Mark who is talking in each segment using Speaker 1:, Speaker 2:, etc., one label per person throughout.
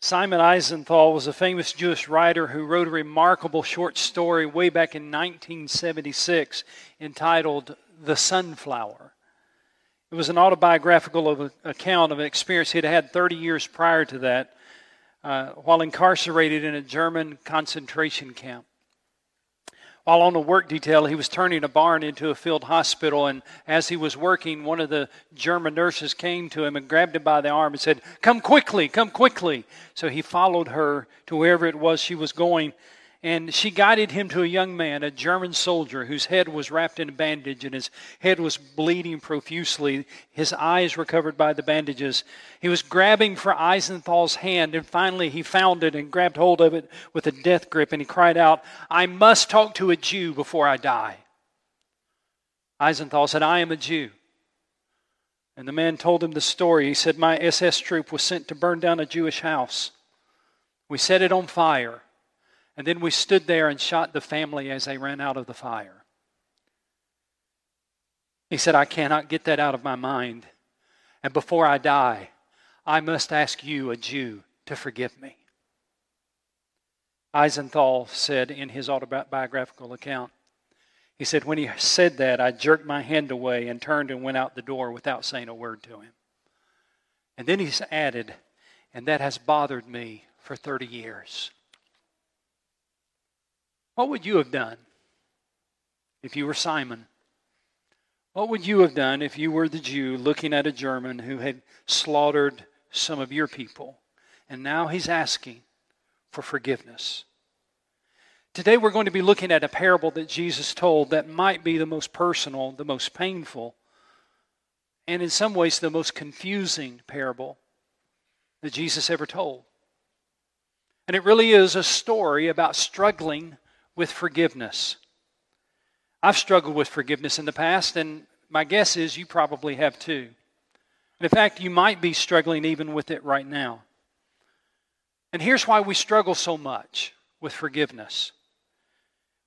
Speaker 1: Simon Eisenthal was a famous Jewish writer who wrote a remarkable short story way back in 1976 entitled The Sunflower. It was an autobiographical account of an experience he'd had 30 years prior to that uh, while incarcerated in a German concentration camp. While on a work detail, he was turning a barn into a field hospital, and as he was working, one of the German nurses came to him and grabbed him by the arm and said, Come quickly, come quickly. So he followed her to wherever it was she was going, and she guided him to a young man, a German soldier, whose head was wrapped in a bandage and his head was bleeding profusely. His eyes were covered by the bandages. He was grabbing for Eisenthal's hand, and finally he found it and grabbed hold of it with a death grip, and he cried out, I must talk to a Jew before I die. Eisenthal said, I am a Jew. And the man told him the story. He said, My SS troop was sent to burn down a Jewish house. We set it on fire. And then we stood there and shot the family as they ran out of the fire. He said, I cannot get that out of my mind. And before I die, I must ask you, a Jew, to forgive me. Eisenthal said in his autobiographical account, he said, When he said that, I jerked my hand away and turned and went out the door without saying a word to him. And then he added, And that has bothered me for 30 years. What would you have done if you were Simon? What would you have done if you were the Jew looking at a German who had slaughtered some of your people? And now he's asking for forgiveness. Today we're going to be looking at a parable that Jesus told that might be the most personal, the most painful, and in some ways the most confusing parable that Jesus ever told. And it really is a story about struggling with forgiveness. I've struggled with forgiveness in the past, and my guess is you probably have too. And in fact, you might be struggling even with it right now. And here's why we struggle so much with forgiveness.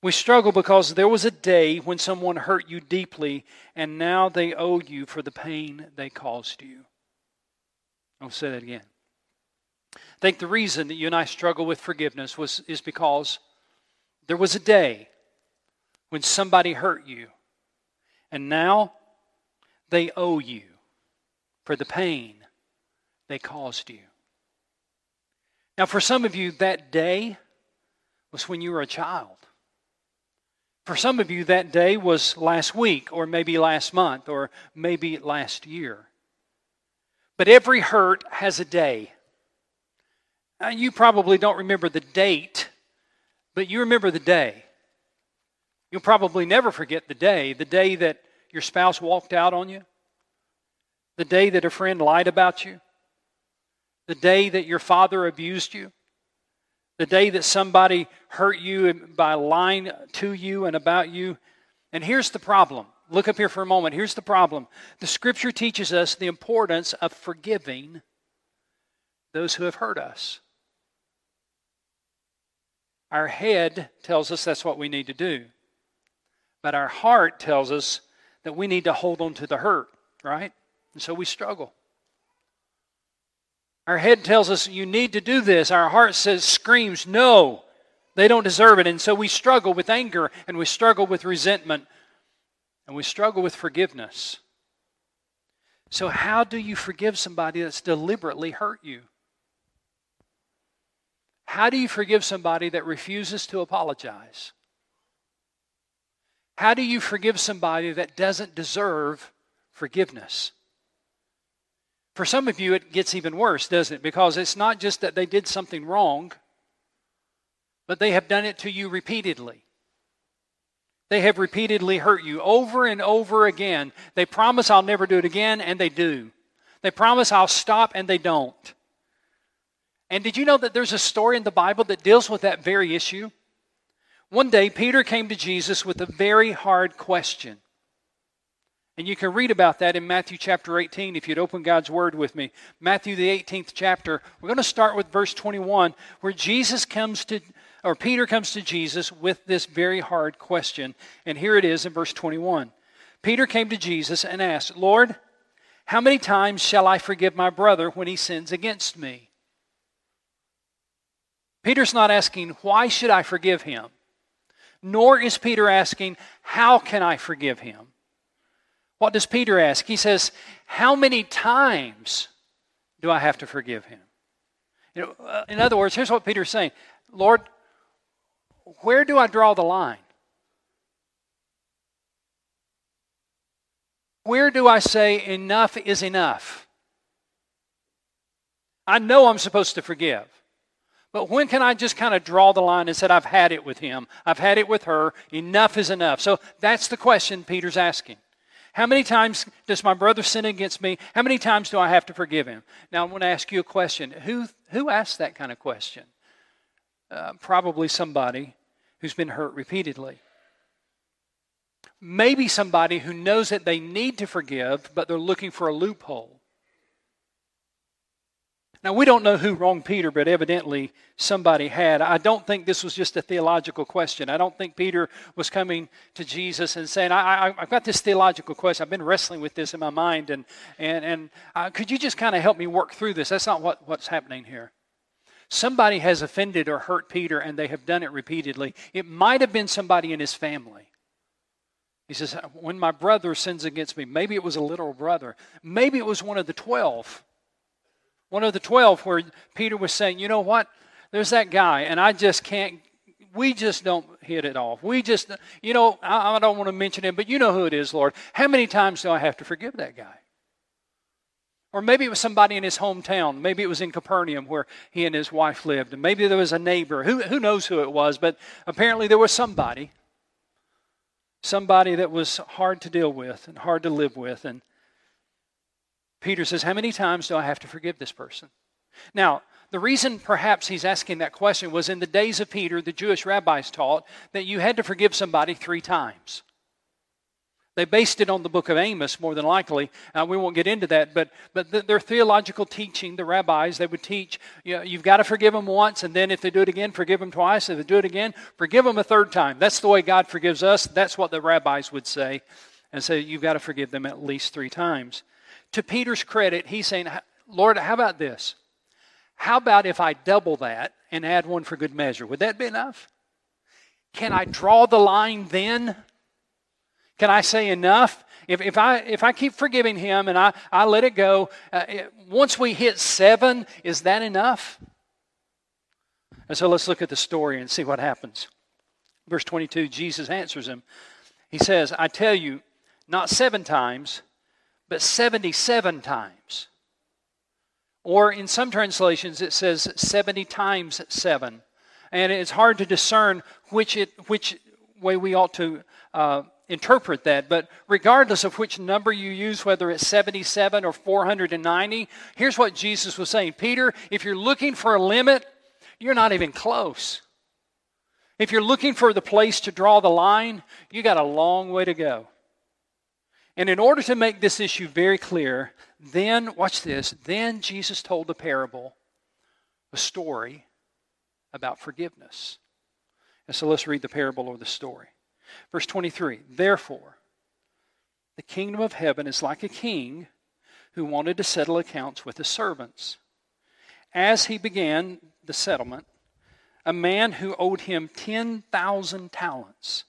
Speaker 1: We struggle because there was a day when someone hurt you deeply, and now they owe you for the pain they caused you. I'll say that again. I think the reason that you and I struggle with forgiveness was, is because there was a day when somebody hurt you, and now they owe you for the pain they caused you. Now, for some of you, that day was when you were a child. For some of you, that day was last week, or maybe last month, or maybe last year. But every hurt has a day. Now, you probably don't remember the date but you remember the day. You'll probably never forget the day, the day that your spouse walked out on you, the day that a friend lied about you, the day that your father abused you, the day that somebody hurt you by lying to you and about you. And here's the problem. Look up here for a moment. Here's the problem. The scripture teaches us the importance of forgiving those who have hurt us. Our head tells us that's what we need to do. But our heart tells us that we need to hold on to the hurt, right? And so we struggle. Our head tells us you need to do this. Our heart says, screams, no, they don't deserve it. And so we struggle with anger and we struggle with resentment and we struggle with forgiveness. So, how do you forgive somebody that's deliberately hurt you? How do you forgive somebody that refuses to apologize? How do you forgive somebody that doesn't deserve forgiveness? For some of you, it gets even worse, doesn't it? Because it's not just that they did something wrong, but they have done it to you repeatedly. They have repeatedly hurt you over and over again. They promise I'll never do it again, and they do. They promise I'll stop, and they don't. And did you know that there's a story in the Bible that deals with that very issue? One day, Peter came to Jesus with a very hard question. And you can read about that in Matthew chapter 18 if you'd open God's Word with me. Matthew, the 18th chapter. We're going to start with verse 21, where Jesus comes to, or Peter comes to Jesus with this very hard question. And here it is in verse 21. Peter came to Jesus and asked, Lord, how many times shall I forgive my brother when he sins against me? Peter's not asking, why should I forgive him? Nor is Peter asking, how can I forgive him? What does Peter ask? He says, how many times do I have to forgive him? You know, uh, in other words, here's what Peter's saying Lord, where do I draw the line? Where do I say enough is enough? I know I'm supposed to forgive. But when can I just kind of draw the line and say, I've had it with him, I've had it with her, enough is enough? So that's the question Peter's asking. How many times does my brother sin against me? How many times do I have to forgive him? Now, I want to ask you a question. Who, who asked that kind of question? Uh, probably somebody who's been hurt repeatedly. Maybe somebody who knows that they need to forgive, but they're looking for a loophole. Now, we don't know who wronged Peter, but evidently somebody had. I don't think this was just a theological question. I don't think Peter was coming to Jesus and saying, I, have got this theological question. I've been wrestling with this in my mind, and, and, and uh, could you just kind of help me work through this? That's not what, what's happening here. Somebody has offended or hurt Peter, and they have done it repeatedly. It might have been somebody in his family. He says, When my brother sins against me, maybe it was a literal brother, maybe it was one of the twelve one of the 12 where Peter was saying, you know what? There's that guy, and I just can't, we just don't hit it off. We just, you know, I, I don't want to mention him, but you know who it is, Lord. How many times do I have to forgive that guy? Or maybe it was somebody in his hometown. Maybe it was in Capernaum where he and his wife lived. And maybe there was a neighbor. Who, who knows who it was? But apparently there was somebody. Somebody that was hard to deal with and hard to live with. And Peter says, How many times do I have to forgive this person? Now, the reason perhaps he's asking that question was in the days of Peter, the Jewish rabbis taught that you had to forgive somebody three times. They based it on the book of Amos, more than likely. Uh, we won't get into that, but, but the, their theological teaching, the rabbis, they would teach you know, you've got to forgive them once, and then if they do it again, forgive them twice. If they do it again, forgive them a third time. That's the way God forgives us. That's what the rabbis would say. And say, you've got to forgive them at least three times to Peter's credit, he's saying, Lord, how about this? How about if I double that and add one for good measure? Would that be enough? Can I draw the line then? Can I say enough? If, if, I, if I keep forgiving him and I, I let it go, uh, it, once we hit seven, is that enough? And so let's look at the story and see what happens. Verse 22, Jesus answers him. He says, I tell you, not seven times, but 77 times. Or in some translations, it says 70 times 7. And it's hard to discern which, it, which way we ought to uh, interpret that. But regardless of which number you use, whether it's 77 or 490, here's what Jesus was saying Peter, if you're looking for a limit, you're not even close. If you're looking for the place to draw the line, you got a long way to go. And in order to make this issue very clear, then, watch this, then Jesus told a parable, a story about forgiveness. And so let's read the parable or the story. Verse 23 Therefore, the kingdom of heaven is like a king who wanted to settle accounts with his servants. As he began the settlement, a man who owed him 10,000 talents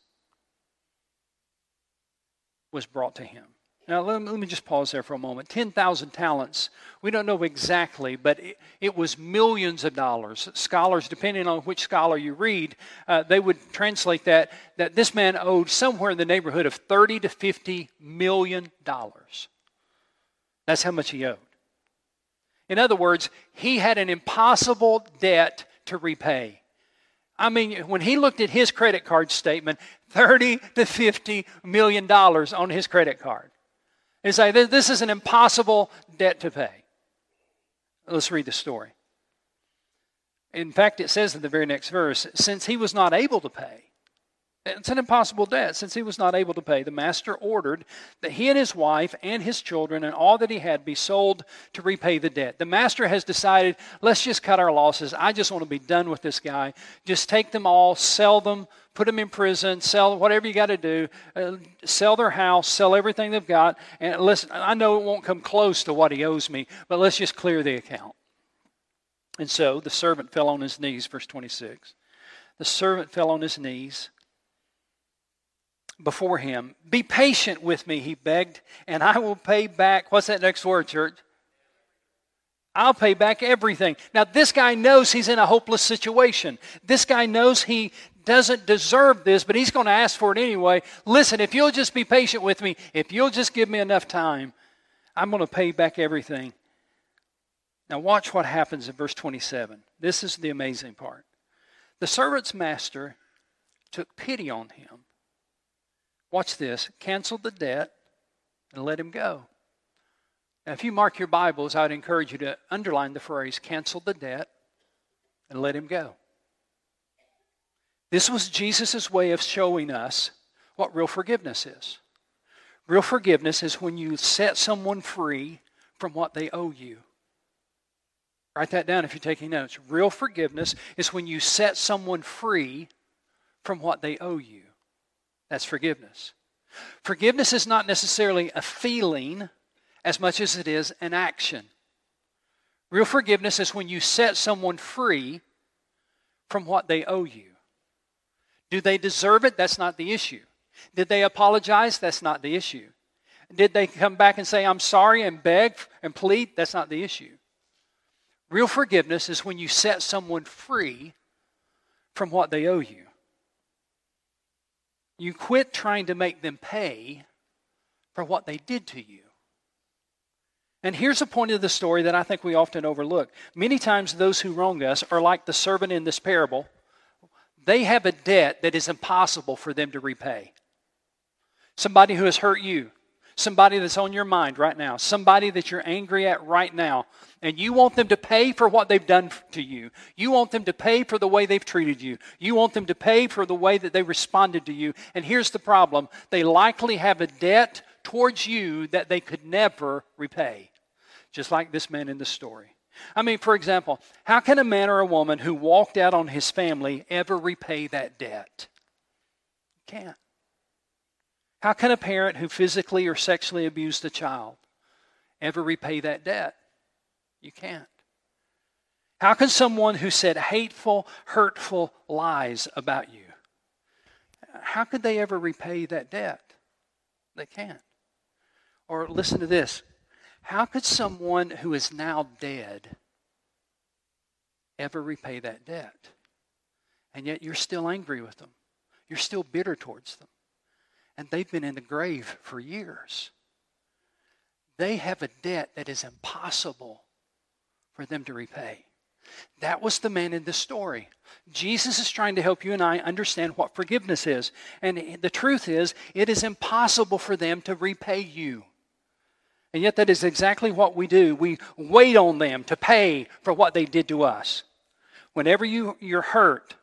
Speaker 1: was brought to him. Now, let, let me just pause there for a moment. 10,000 talents, we don't know exactly, but it, it, was millions of dollars. Scholars, depending on which scholar you read, uh, they would translate that, that this man owed somewhere in the neighborhood of 30 to 50 million dollars. That's how much he owed. In other words, he had an impossible debt to repay. I mean, when he looked at his credit card statement, 30 to 50 million dollars on his credit card. And say, this is an impossible debt to pay. Let's read the story. In fact, it says in the very next verse, since he was not able to pay, it's an impossible debt. Since he was not able to pay, the master ordered that he and his wife and his children and all that he had be sold to repay the debt. The master has decided, let's just cut our losses. I just want to be done with this guy. Just take them all, sell them, put them in prison, sell whatever you got to do, uh, sell their house, sell everything they've got. And listen, I know it won't come close to what he owes me, but let's just clear the account. And so the servant fell on his knees, verse 26. The servant fell on his knees before him. Be patient with me, he begged, and I will pay back. What's that next word, church? I'll pay back everything. Now, this guy knows he's in a hopeless situation. This guy knows he doesn't deserve this, but he's going to ask for it anyway. Listen, if you'll just be patient with me, if you'll just give me enough time, I'm going to pay back everything. Now, watch what happens in verse 27. This is the amazing part. The servant's master took pity on him. Watch this canceled the debt and let him go. Now, if you mark your Bibles, I would encourage you to underline the phrase cancel the debt and let him go. This was Jesus' way of showing us what real forgiveness is. Real forgiveness is when you set someone free from what they owe you. Write that down if you're taking notes. Real forgiveness is when you set someone free from what they owe you. That's forgiveness. Forgiveness is not necessarily a feeling as much as it is an action. Real forgiveness is when you set someone free from what they owe you. Do they deserve it? That's not the issue. Did they apologize? That's not the issue. Did they come back and say, I'm sorry and beg and plead? That's not the issue. Real forgiveness is when you set someone free from what they owe you. You quit trying to make them pay for what they did to you. And here's a point of the story that I think we often overlook. Many times, those who wrong us are like the servant in this parable. They have a debt that is impossible for them to repay. Somebody who has hurt you, somebody that's on your mind right now, somebody that you're angry at right now, and you want them to pay for what they've done to you. You want them to pay for the way they've treated you. You want them to pay for the way that they responded to you. And here's the problem they likely have a debt towards you that they could never repay just like this man in the story. I mean, for example, how can a man or a woman who walked out on his family ever repay that debt? Can't. How can a parent who physically or sexually abused a child ever repay that debt? You can't. How can someone who said hateful, hurtful lies about you, how could they ever repay that debt? They can't. Or listen to this how could someone who is now dead ever repay that debt? And yet you're still angry with them. You're still bitter towards them. And they've been in the grave for years. They have a debt that is impossible for them to repay. That was the man in the story. Jesus is trying to help you and I understand what forgiveness is. And the truth is, it is impossible for them to repay you. And yet, that is exactly what we do. We wait on them to pay for what they did to us. Whenever you, you're hurt,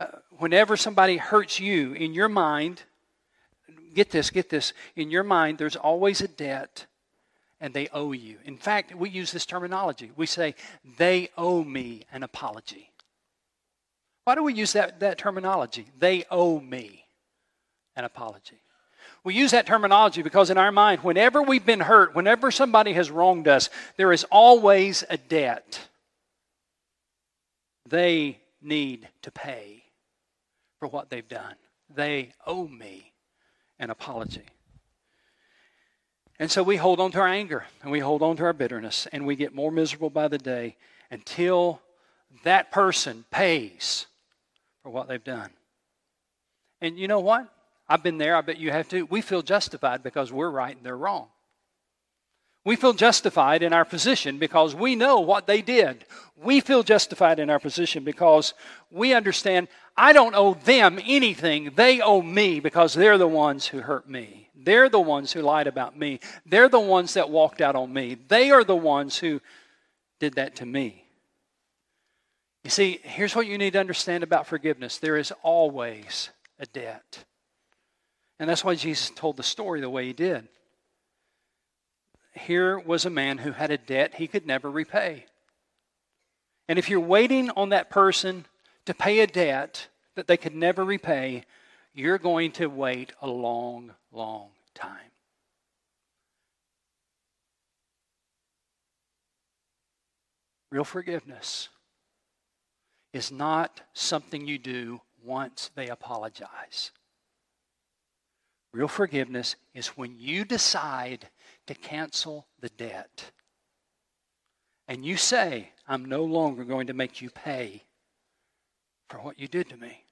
Speaker 1: uh, whenever somebody hurts you in your mind, get this, get this, in your mind, there's always a debt and they owe you. In fact, we use this terminology. We say, they owe me an apology. Why do we use that, that terminology? They owe me an apology. We use that terminology because in our mind, whenever we've been hurt, whenever somebody has wronged us, there is always a debt. They need to pay for what they've done. They owe me an apology. And so we hold on to our anger and we hold on to our bitterness and we get more miserable by the day until that person pays for what they've done. And you know what? I've been there, I bet you have too. We feel justified because we're right and they're wrong. We feel justified in our position because we know what they did. We feel justified in our position because we understand I don't owe them anything. They owe me because they're the ones who hurt me. They're the ones who lied about me. They're the ones that walked out on me. They are the ones who did that to me. You see, here's what you need to understand about forgiveness there is always a debt. And that's why Jesus told the story the way he did. Here was a man who had a debt he could never repay. And if you're waiting on that person to pay a debt that they could never repay, you're going to wait a long, long time. Real forgiveness is not something you do once they apologize. Real forgiveness is when you decide to cancel the debt. And you say, I'm no longer going to make you pay for what you did to me.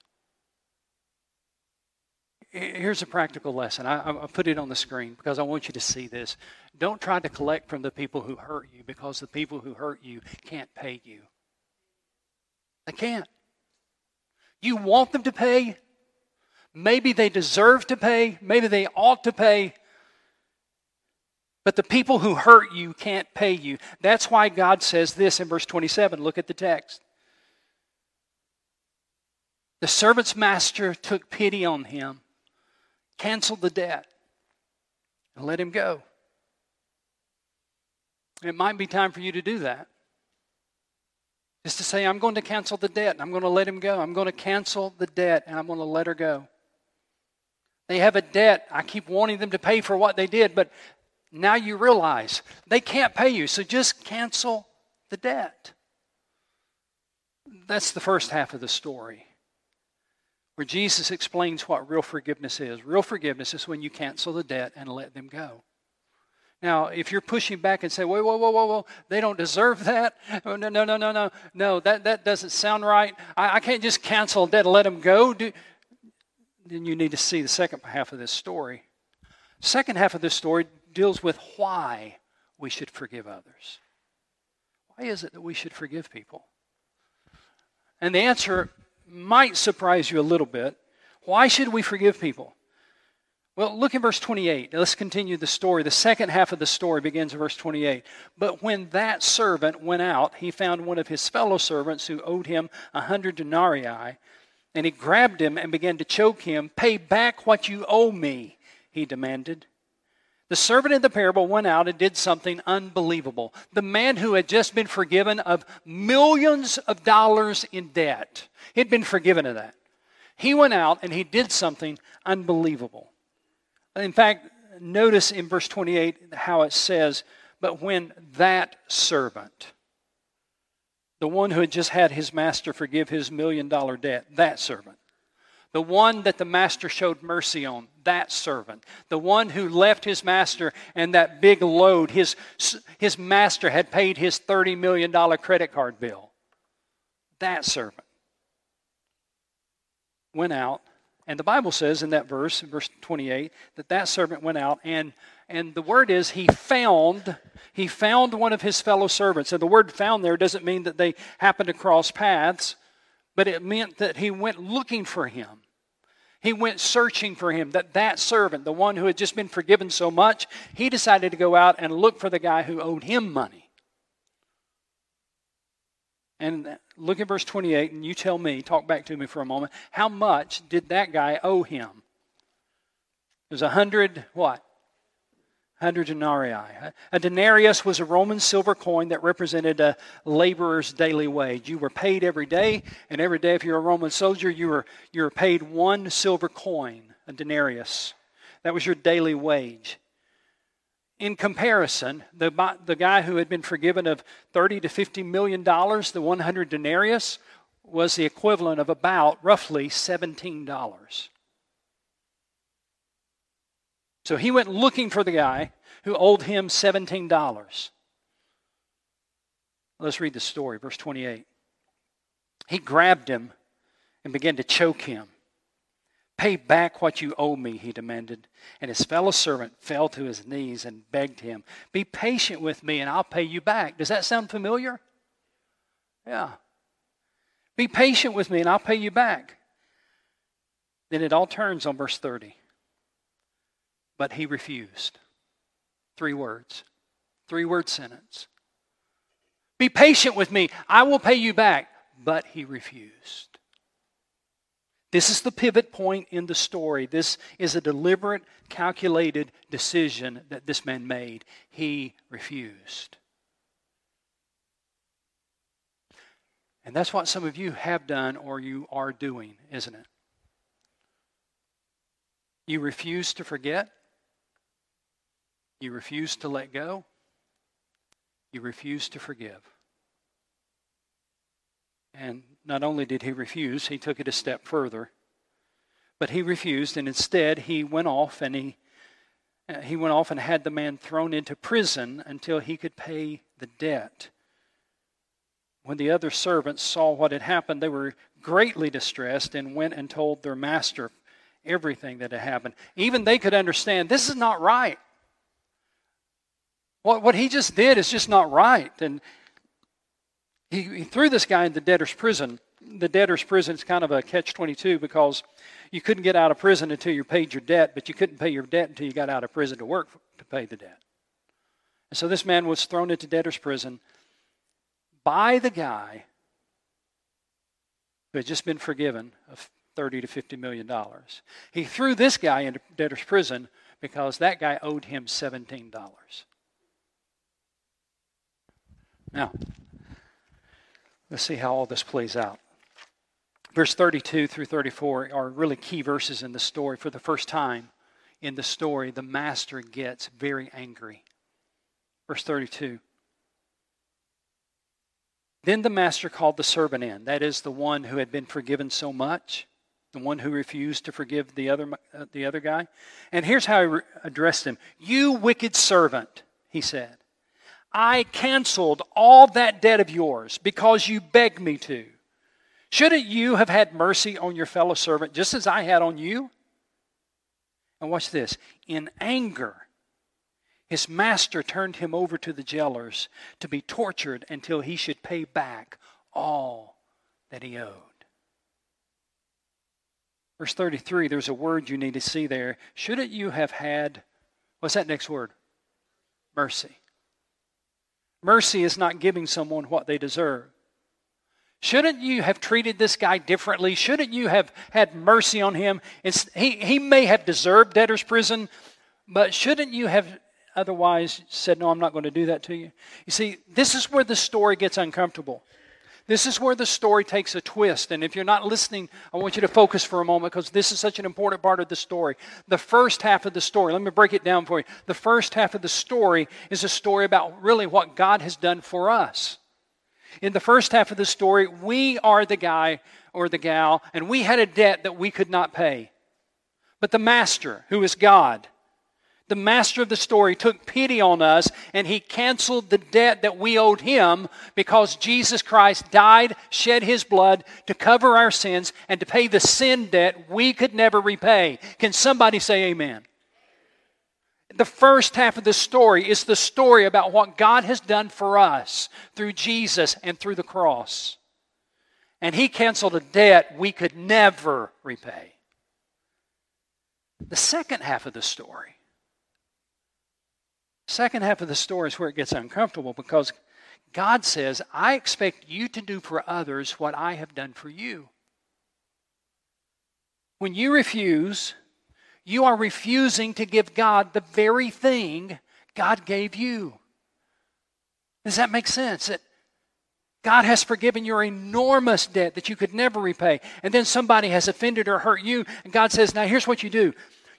Speaker 1: Here's a practical lesson. I, I put it on the screen because I want you to see this. Don't try to collect from the people who hurt you because the people who hurt you can't pay you. They can't. You want them to pay. Maybe they deserve to pay. Maybe they ought to pay. But the people who hurt you can't pay you. That's why God says this in verse 27. Look at the text. The servant's master took pity on him, canceled the debt, and let him go. It might be time for you to do that is to say, I'm going to cancel the debt and I'm going to let him go. I'm going to cancel the debt and I'm going to let her go. They have a debt. I keep wanting them to pay for what they did, but now you realize they can't pay you, so just cancel the debt. That's the first half of the story where Jesus explains what real forgiveness is. Real forgiveness is when you cancel the debt and let them go. Now, if you're pushing back and say, whoa, whoa, whoa, whoa, whoa, they don't deserve that. Oh, no, no, no, no, no. No, that, that doesn't sound right. I, I can't just cancel that and let them go. Do, then you need to see the second half of this story. Second half of this story deals with why we should forgive others. Why is it that we should forgive people? And the answer might surprise you a little bit. Why should we forgive people? Well, look at verse 28. Let's continue the story. The second half of the story begins in verse 28. But when that servant went out, he found one of his fellow servants who owed him a hundred denarii, and he grabbed him and began to choke him. Pay back what you owe me, he demanded. The servant in the parable went out and did something unbelievable. The man who had just been forgiven of millions of dollars in debt, he'd been forgiven of that. He went out and he did something unbelievable. In fact, notice in verse 28 how it says, But when that servant, the one who had just had his master forgive his million dollar debt, that servant, the one that the master showed mercy on, that servant, the one who left his master and that big load, his, his master had paid his $30 million credit card bill, that servant went out and the Bible says in that verse, verse 28, that that servant went out and and the word is he found he found one of his fellow servants. And the word found there doesn't mean that they happened to cross paths, but it meant that he went looking for him. He went searching for him. That that servant, the one who had just been forgiven so much, he decided to go out and look for the guy who owed him money. And look at verse 28 and you tell me, talk back to me for a moment, how much did that guy owe him? It was a hundred, what? Hundred denarii. A denarius was a Roman silver coin that represented a laborer's daily wage. You were paid every day, and every day, if you're a Roman soldier, you were, you were paid one silver coin, a denarius. That was your daily wage. In comparison, the, the guy who had been forgiven of 30 to 50 million dollars, the 100 denarius, was the equivalent of about roughly $17. So he went looking for the guy who owed him $17. Let's read the story, verse 28. He grabbed him and began to choke him. Pay back what you owe me, he demanded. And his fellow servant fell to his knees and begged him, Be patient with me and I'll pay you back. Does that sound familiar? Yeah. Be patient with me and I'll pay you back. Then it all turns on verse 30. But he refused. Three words. Three word sentence. Be patient with me. I will pay you back. But he refused. This is the pivot point in the story. This is a deliberate, calculated decision that this man made. He refused. And that's what some of you have done or you are doing, isn't it? You refuse to forget. You refuse to let go. You refuse to forgive. And not only did he refuse, he took it a step further. But he refused, and instead he went off and he, uh, he went off and had the man thrown into prison until he could pay the debt. When the other servants saw what had happened, they were greatly distressed and went and told their master everything that had happened. Even they could understand this is not right. What, what he just did is just not right. And he, he threw this guy in the debtor's prison. The debtor's prison is kind of a catch 22 because you couldn't get out of prison until you paid your debt, but you couldn't pay your debt until you got out of prison to work to pay the debt. And so this man was thrown into debtor's prison by the guy who had just been forgiven of 30 to 50 million dollars. He threw this guy into debtor's prison because that guy owed him $17. Now, let's see how all this plays out. Verse 32 through 34 are really key verses in the story. For the first time in the story, the master gets very angry. Verse 32 Then the master called the servant in, that is, the one who had been forgiven so much, the one who refused to forgive the other, uh, the other guy. And here's how he re- addressed him You wicked servant, he said. I canceled all that debt of yours because you begged me to. Shouldn't you have had mercy on your fellow servant just as I had on you? And watch this. In anger, his master turned him over to the jailers to be tortured until he should pay back all that he owed. Verse 33, there's a word you need to see there. Shouldn't you have had, what's that next word? Mercy. Mercy is not giving someone what they deserve. Shouldn't you have treated this guy differently? Shouldn't you have had mercy on him? It's, he, he may have deserved debtor's prison, but shouldn't you have otherwise said, No, I'm not going to do that to you? You see, this is where the story gets uncomfortable. This is where the story takes a twist. And if you're not listening, I want you to focus for a moment because this is such an important part of the story. The first half of the story, let me break it down for you. The first half of the story is a story about really what God has done for us. In the first half of the story, we are the guy or the gal, and we had a debt that we could not pay. But the master, who is God, the master of the story took pity on us and he canceled the debt that we owed him because Jesus Christ died, shed his blood to cover our sins and to pay the sin debt we could never repay. Can somebody say amen? The first half of the story is the story about what God has done for us through Jesus and through the cross. And he canceled a debt we could never repay. The second half of the story Second half of the story is where it gets uncomfortable because God says, I expect you to do for others what I have done for you. When you refuse, you are refusing to give God the very thing God gave you. Does that make sense? That God has forgiven your enormous debt that you could never repay. And then somebody has offended or hurt you, and God says, Now here's what you do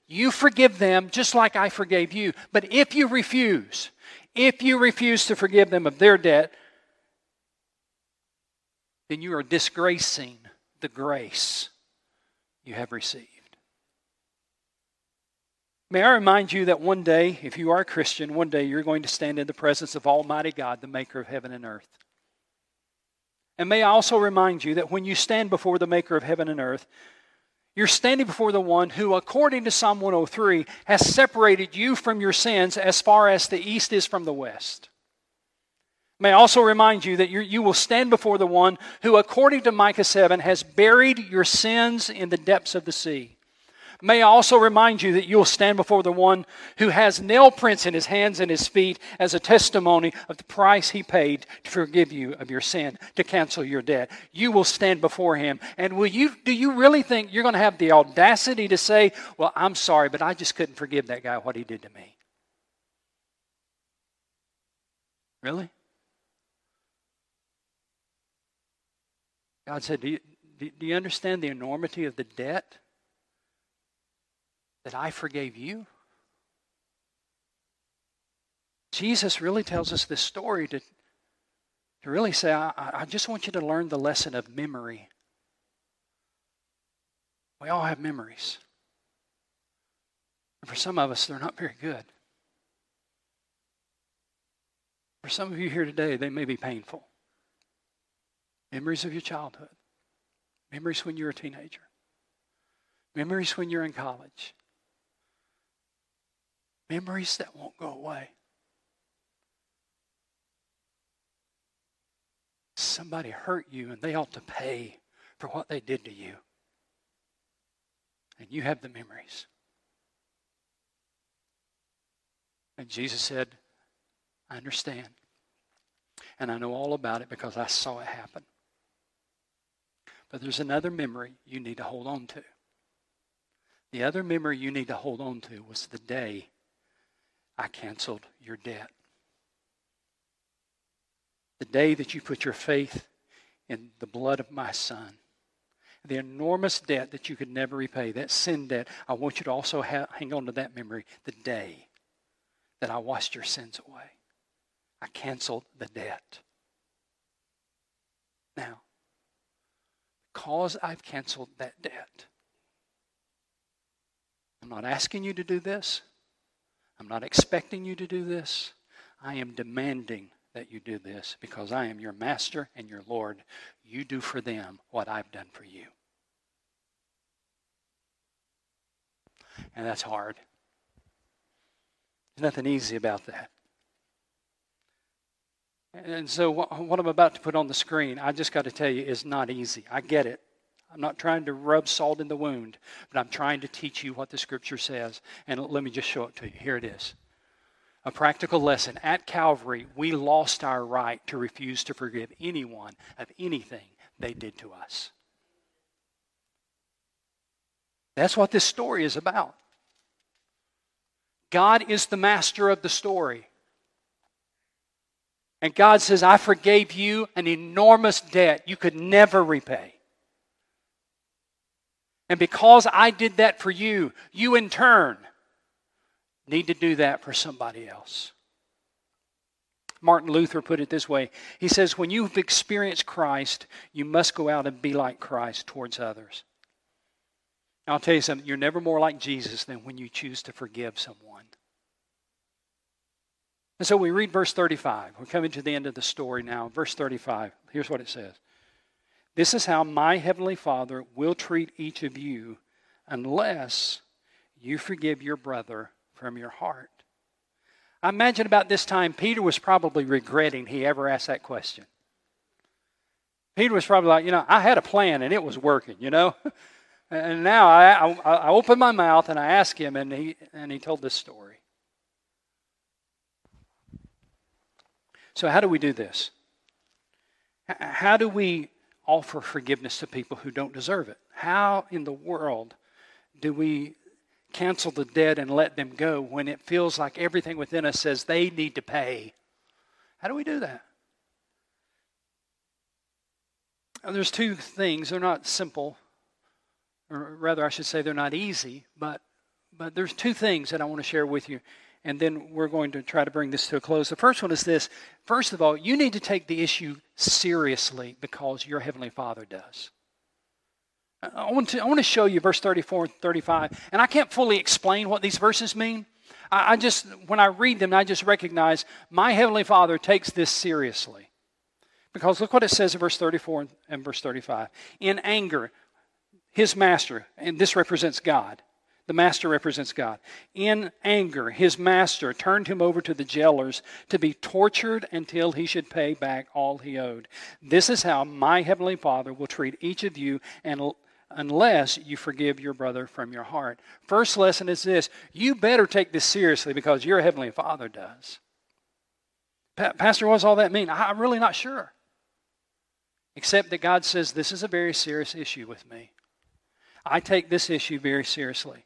Speaker 1: you forgive them just like I forgave you. But if you refuse, if you refuse to forgive them of their debt, then you are disgracing the grace you have received. May I remind you that one day, if you are a Christian, one day you're going to stand in the presence of Almighty God, the maker of heaven and earth. And may I also remind you that when you stand before the maker of heaven and earth, you're standing before the one who, according to Psalm 103, has separated you from your sins as far as the east is from the west. May I also remind you that you will stand before the one who, according to Micah 7, has buried your sins in the depths of the sea. May I also remind you that you'll stand before the one who has nail prints in his hands and his feet as a testimony of the price he paid to forgive you of your sin, to cancel your debt. You will stand before him. And will you do you really think you're going to have the audacity to say, Well, I'm sorry, but I just couldn't forgive that guy what he did to me? Really? God said, do you, do you understand the enormity of the debt? That I forgave you? Jesus really tells us this story to, To really say, I, I just want you to learn the lesson of memory. We all have memories. And for some of us, they're not very good. For some of you here today, they may be painful. Memories of your childhood, memories when you were a teenager, memories when you're in college, memories that won't go away. Somebody hurt you and they ought to pay for what they did to you. And you have the memories. And Jesus said, I understand. And I know all about it because I saw it happen. But there's another memory you need to hold on to. The other memory you need to hold on to was the day I canceled your debt. The day that you put your faith in the blood of my son. The enormous debt that you could never repay, that sin debt, I want you to also ha- hang on to that memory. The day that I washed your sins away. I canceled the debt. Now, because I've canceled that debt, I'm not asking you to do this. I'm not expecting you to do this. I am demanding that you do this because I am your master and your Lord. You do for them what I've done for you. And that's hard. There's nothing easy about that. And so, what I'm about to put on the screen, I just got to tell you, is not easy. I get it. I'm not trying to rub salt in the wound, but I'm trying to teach you what the Scripture says. And let me just show it to you. Here it is a practical lesson. At Calvary, we lost our right to refuse to forgive anyone of anything they did to us. That's what this story is about. God is the master of the story. And God says, I forgave you an enormous debt you could never repay. And because I did that for you, you in turn need to do that for somebody else. Martin Luther put it this way He says, When you've experienced Christ, you must go out and be like Christ towards others. I'll tell you something, you're never more like Jesus than when you choose to forgive someone. And so we read verse 35. We're coming to the end of the story now. Verse 35. Here's what it says This is how my heavenly Father will treat each of you unless you forgive your brother from your heart. I imagine about this time, Peter was probably regretting he ever asked that question. Peter was probably like, you know, I had a plan and it was working, you know? And now I, I, I opened my mouth and I asked him, and he, and he told this story. So, how do we do this? How do we offer forgiveness to people who don't deserve it? How in the world do we cancel the debt and let them go when it feels like everything within us says they need to pay? How do we do that? There's two things. They're not simple, or rather, I should say, they're not easy, but, but there's two things that I want to share with you and then we're going to try to bring this to a close. The first one is this first of all, you need to take the issue seriously because your Heavenly Father does. I want to, I want to show you verse 34 and 35, and I can't fully explain what these verses mean. I, I just, when I read them, I just recognize my Heavenly Father takes this seriously. Because look what it says in verse 34 and verse 35. In anger, his master, and this represents God, the master represents God. In anger, his master turned him over to the jailers to be tortured until he should pay back all he owed. This is how my heavenly Father will treat each of you and unless you forgive your brother from your heart. First lesson is this you better take this seriously because your heavenly Father does. Pa- Pastor, what does all that mean? I'm really not sure. Except that God says this is a very serious issue with me. I take this issue very seriously.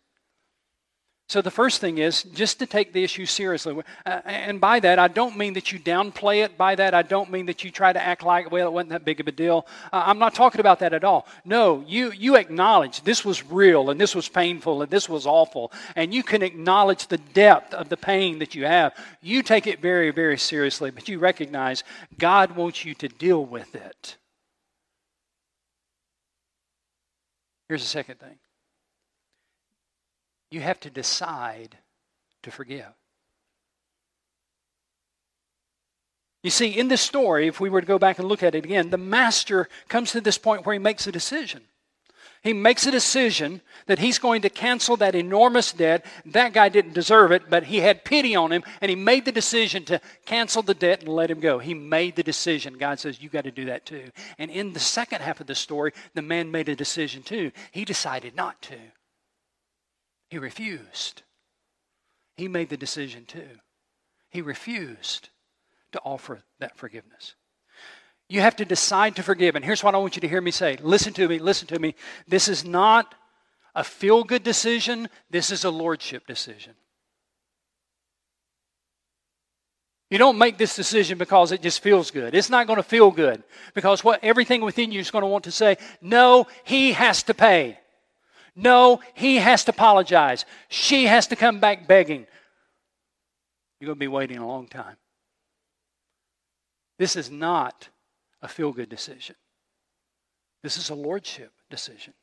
Speaker 1: So the first thing is just to take the issue seriously. Uh, and by that, I don't mean that you downplay it. By that, I don't mean that you try to act like, well, it wasn't that big of a deal. Uh, I'm not talking about that at all. No, you, you acknowledge this was real and this was painful and this was awful. And you can acknowledge the depth of the pain that you have. You take it very, very seriously, but you recognize God wants you to deal with it. Here's the second thing you have to decide to forgive. You see, in this story, if we were to go back and look at it again, the master comes to this point where he makes a decision. He makes a decision that he's going to cancel that enormous debt. That guy didn't deserve it, but he had pity on him, and he made the decision to cancel the debt and let him go. He made the decision. God says, You got to do that too. And in the second half of the story, the man made a decision too. He decided not to. He refused. He made the decision too. He refused to offer that forgiveness. You have to decide to forgive. And here's what I want you to hear me say listen to me, listen to me. This is not a feel good decision, this is a lordship decision. You don't make this decision because it just feels good. It's not going to feel good because what everything within you is going to want to say, no, he has to pay. No, he has to apologize. She has to come back begging. You're going to be waiting a long time. This is not a feel good decision. This is a lordship decision,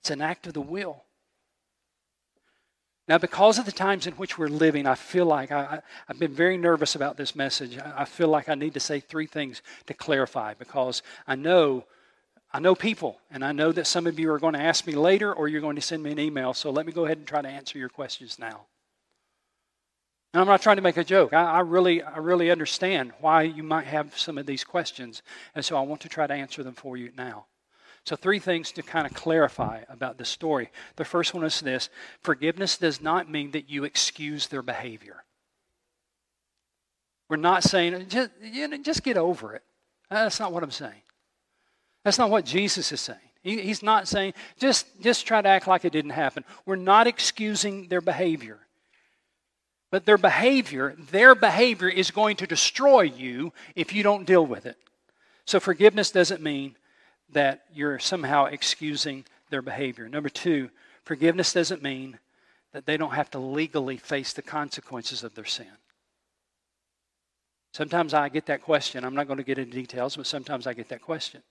Speaker 1: it's an act of the will. Now, because of the times in which we're living, I feel like I, have been very nervous about this message. I feel like I need to say three things to clarify because I know I know people, and I know that some of you are going to ask me later or you're going to send me an email, so let me go ahead and try to answer your questions now. And I'm not trying to make a joke. I, I, really, I really understand why you might have some of these questions, and so I want to try to answer them for you now. So, three things to kind of clarify about this story. The first one is this forgiveness does not mean that you excuse their behavior. We're not saying, just, you know, just get over it. That's not what I'm saying. That's not what Jesus is saying. He, he's not saying, just, just try to act like it didn't happen. We're not excusing their behavior. But their behavior, their behavior is going to destroy you if you don't deal with it. So forgiveness doesn't mean that you're somehow excusing their behavior. Number two, forgiveness doesn't mean that they don't have to legally face the consequences of their sin. Sometimes I get that question. I'm not going to get into details, but sometimes I get that question.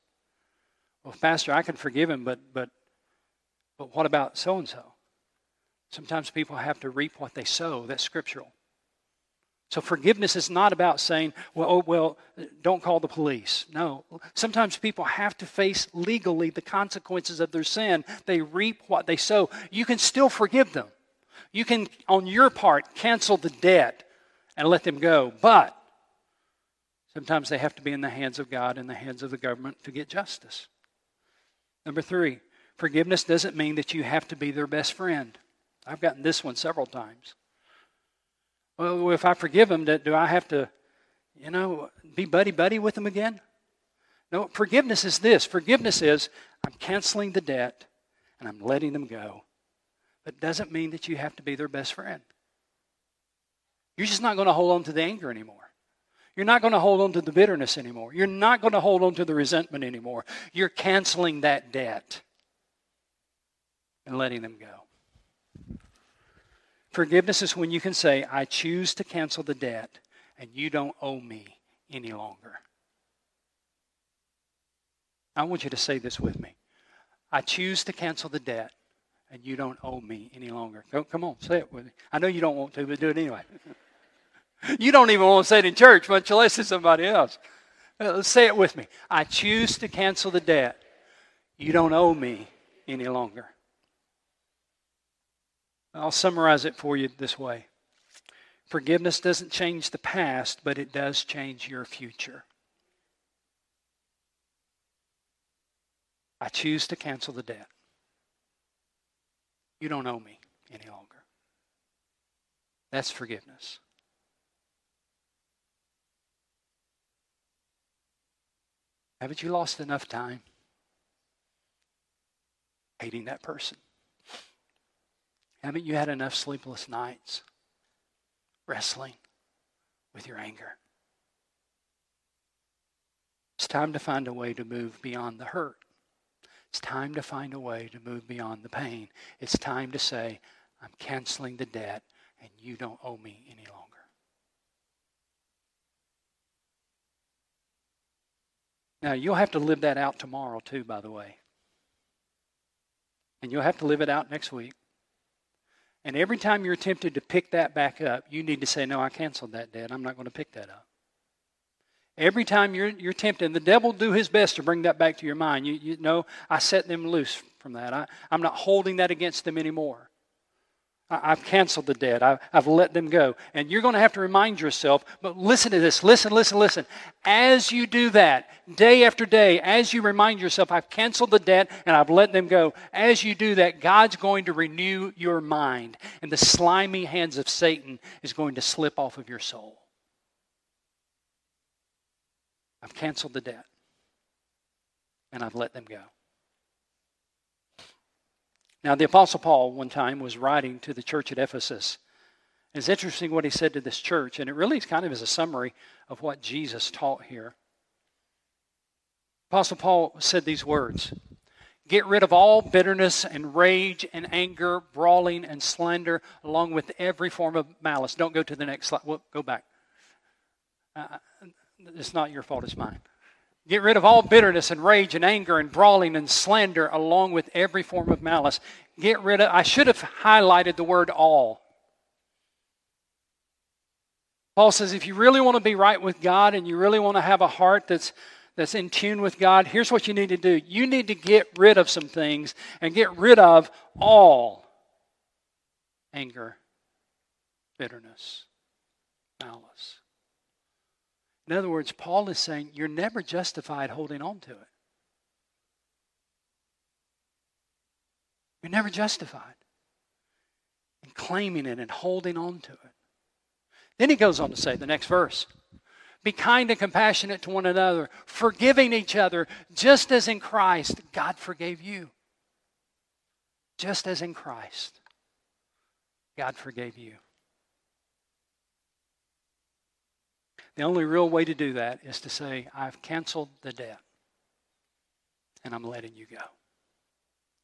Speaker 1: Well, Pastor, I can forgive him, but but but what about so and so? Sometimes people have to reap what they sow. That's scriptural. So forgiveness is not about saying, well, oh, well, don't call the police. No. Sometimes people have to face legally the consequences of their sin. They reap what they sow. You can still forgive them. You can, on your part, cancel the debt and let them go. But sometimes they have to be in the hands of God and the hands of the government to get justice. Number three, forgiveness doesn't mean that you have to be their best friend. I've gotten this one several times. Well, if I forgive them, do I have to, you know, be buddy buddy with them again? No, forgiveness is this forgiveness is I'm canceling the debt and I'm letting them go. But it doesn't mean that you have to be their best friend. You're just not going to hold on to the anger anymore. You're not going to hold on to the bitterness anymore. You're not going to hold on to the resentment anymore. You're canceling that debt and letting them go. Forgiveness is when you can say, I choose to cancel the debt and you don't owe me any longer. I want you to say this with me. I choose to cancel the debt and you don't owe me any longer. Come on, say it with me. I know you don't want to, but do it anyway. You don't even want to say it in church, much less to somebody else. Uh, let's say it with me. I choose to cancel the debt. You don't owe me any longer. I'll summarize it for you this way Forgiveness doesn't change the past, but it does change your future. I choose to cancel the debt. You don't owe me any longer. That's forgiveness. Haven't you lost enough time hating that person? Haven't you had enough sleepless nights wrestling with your anger? It's time to find a way to move beyond the hurt. It's time to find a way to move beyond the pain. It's time to say, I'm canceling the debt and you don't owe me any longer. Now, you'll have to live that out tomorrow, too, by the way. And you'll have to live it out next week. And every time you're tempted to pick that back up, you need to say, No, I canceled that debt. I'm not going to pick that up. Every time you're, you're tempted, the devil do his best to bring that back to your mind. You, you know, I set them loose from that. I, I'm not holding that against them anymore. I, have canceled the debt. I've let them go. And you're going to have to remind yourself, but listen to this. Listen, listen, listen. As you do that, day after day, as you remind yourself, I've canceled the debt and I've let them go, as you do that, God's going to renew your mind. And the slimy hands of Satan is going to slip off of your soul. I've canceled the debt and I've let them go. Now, the Apostle Paul, one time, was writing to the church at Ephesus. It's interesting what he said to this church, and it really kind of is a summary of what Jesus taught here. Apostle Paul said these words Get rid of all bitterness and rage and anger, brawling and slander, along with every form of malice. Don't go to the next slide. Well, go back. Uh, it's not your fault, it's mine. Get rid of all bitterness and rage and anger and brawling and slander, along with every form of malice. Get rid of, I should have highlighted the word all. Paul says if you really want to be right with God and you really want to have a heart that's, that's in tune with God, here's what you need to do. You need to get rid of some things and get rid of all anger, bitterness, malice. In other words, Paul is saying you're never justified holding on to it. You're never justified in claiming it and holding on to it. Then he goes on to say, the next verse Be kind and compassionate to one another, forgiving each other, just as in Christ God forgave you. Just as in Christ God forgave you. The only real way to do that is to say, I've canceled the debt and I'm letting you go.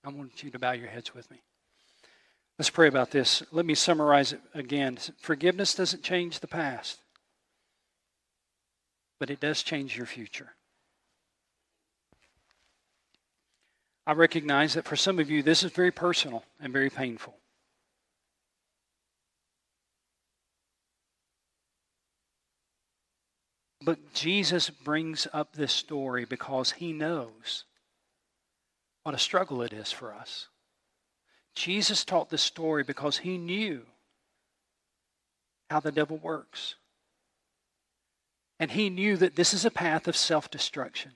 Speaker 1: I want you to bow your heads with me. Let's pray about this. Let me summarize it again. Forgiveness doesn't change the past, but it does change your future. I recognize that for some of you, this is very personal and very painful. But Jesus brings up this story because he knows what a struggle it is for us. Jesus taught this story because he knew how the devil works. And he knew that this is a path of self destruction.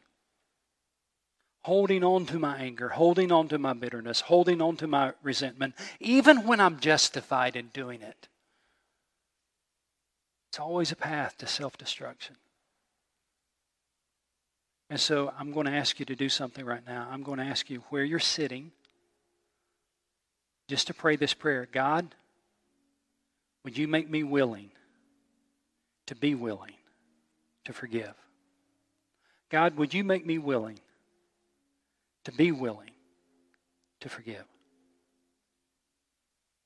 Speaker 1: Holding on to my anger, holding on to my bitterness, holding on to my resentment, even when I'm justified in doing it. It's always a path to self destruction. And so I'm going to ask you to do something right now. I'm going to ask you where you're sitting just to pray this prayer God, would you make me willing to be willing to forgive? God, would you make me willing to be willing to forgive?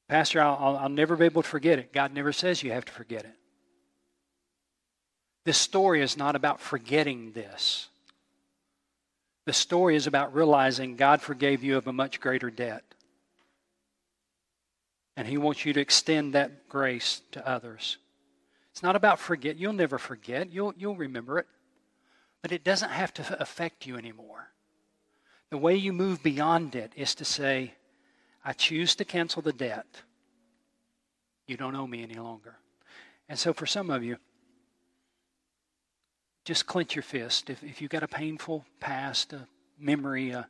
Speaker 1: Pastor, I'll, I'll never be able to forget it. God never says you have to forget it. This story is not about forgetting this. The story is about realizing God forgave you of a much greater debt. And He wants you to extend that grace to others. It's not about forget. You'll never forget, you'll, you'll remember it. But it doesn't have to affect you anymore. The way you move beyond it is to say, I choose to cancel the debt. You don't owe me any longer. And so for some of you, just clench your fist. If, if you've got a painful past, a memory, a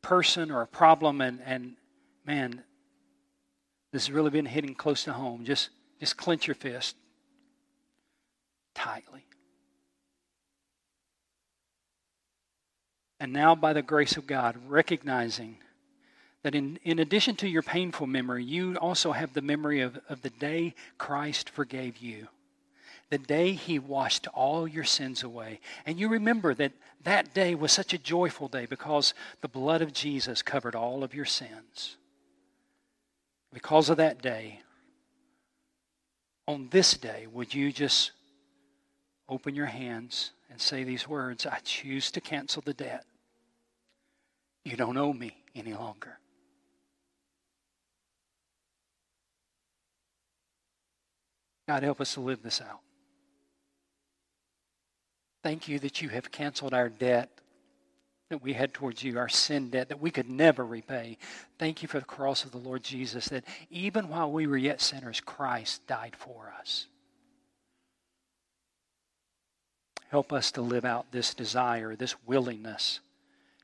Speaker 1: person, or a problem, and, and man, this has really been hitting close to home, just, just clench your fist tightly. And now, by the grace of God, recognizing that in, in addition to your painful memory, you also have the memory of, of the day Christ forgave you, the day he washed all your sins away. And you remember that that day was such a joyful day because the blood of Jesus covered all of your sins. Because of that day, on this day, would you just open your hands and say these words I choose to cancel the debt. You don't owe me any longer. God, help us to live this out. Thank you that you have canceled our debt that we had towards you, our sin debt that we could never repay. Thank you for the cross of the Lord Jesus, that even while we were yet sinners, Christ died for us. Help us to live out this desire, this willingness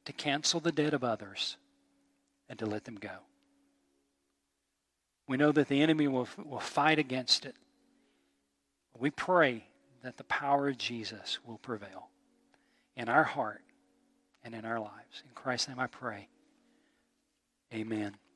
Speaker 1: to cancel the debt of others and to let them go. We know that the enemy will, will fight against it. We pray that the power of Jesus will prevail in our heart and in our lives. In Christ's name I pray. Amen.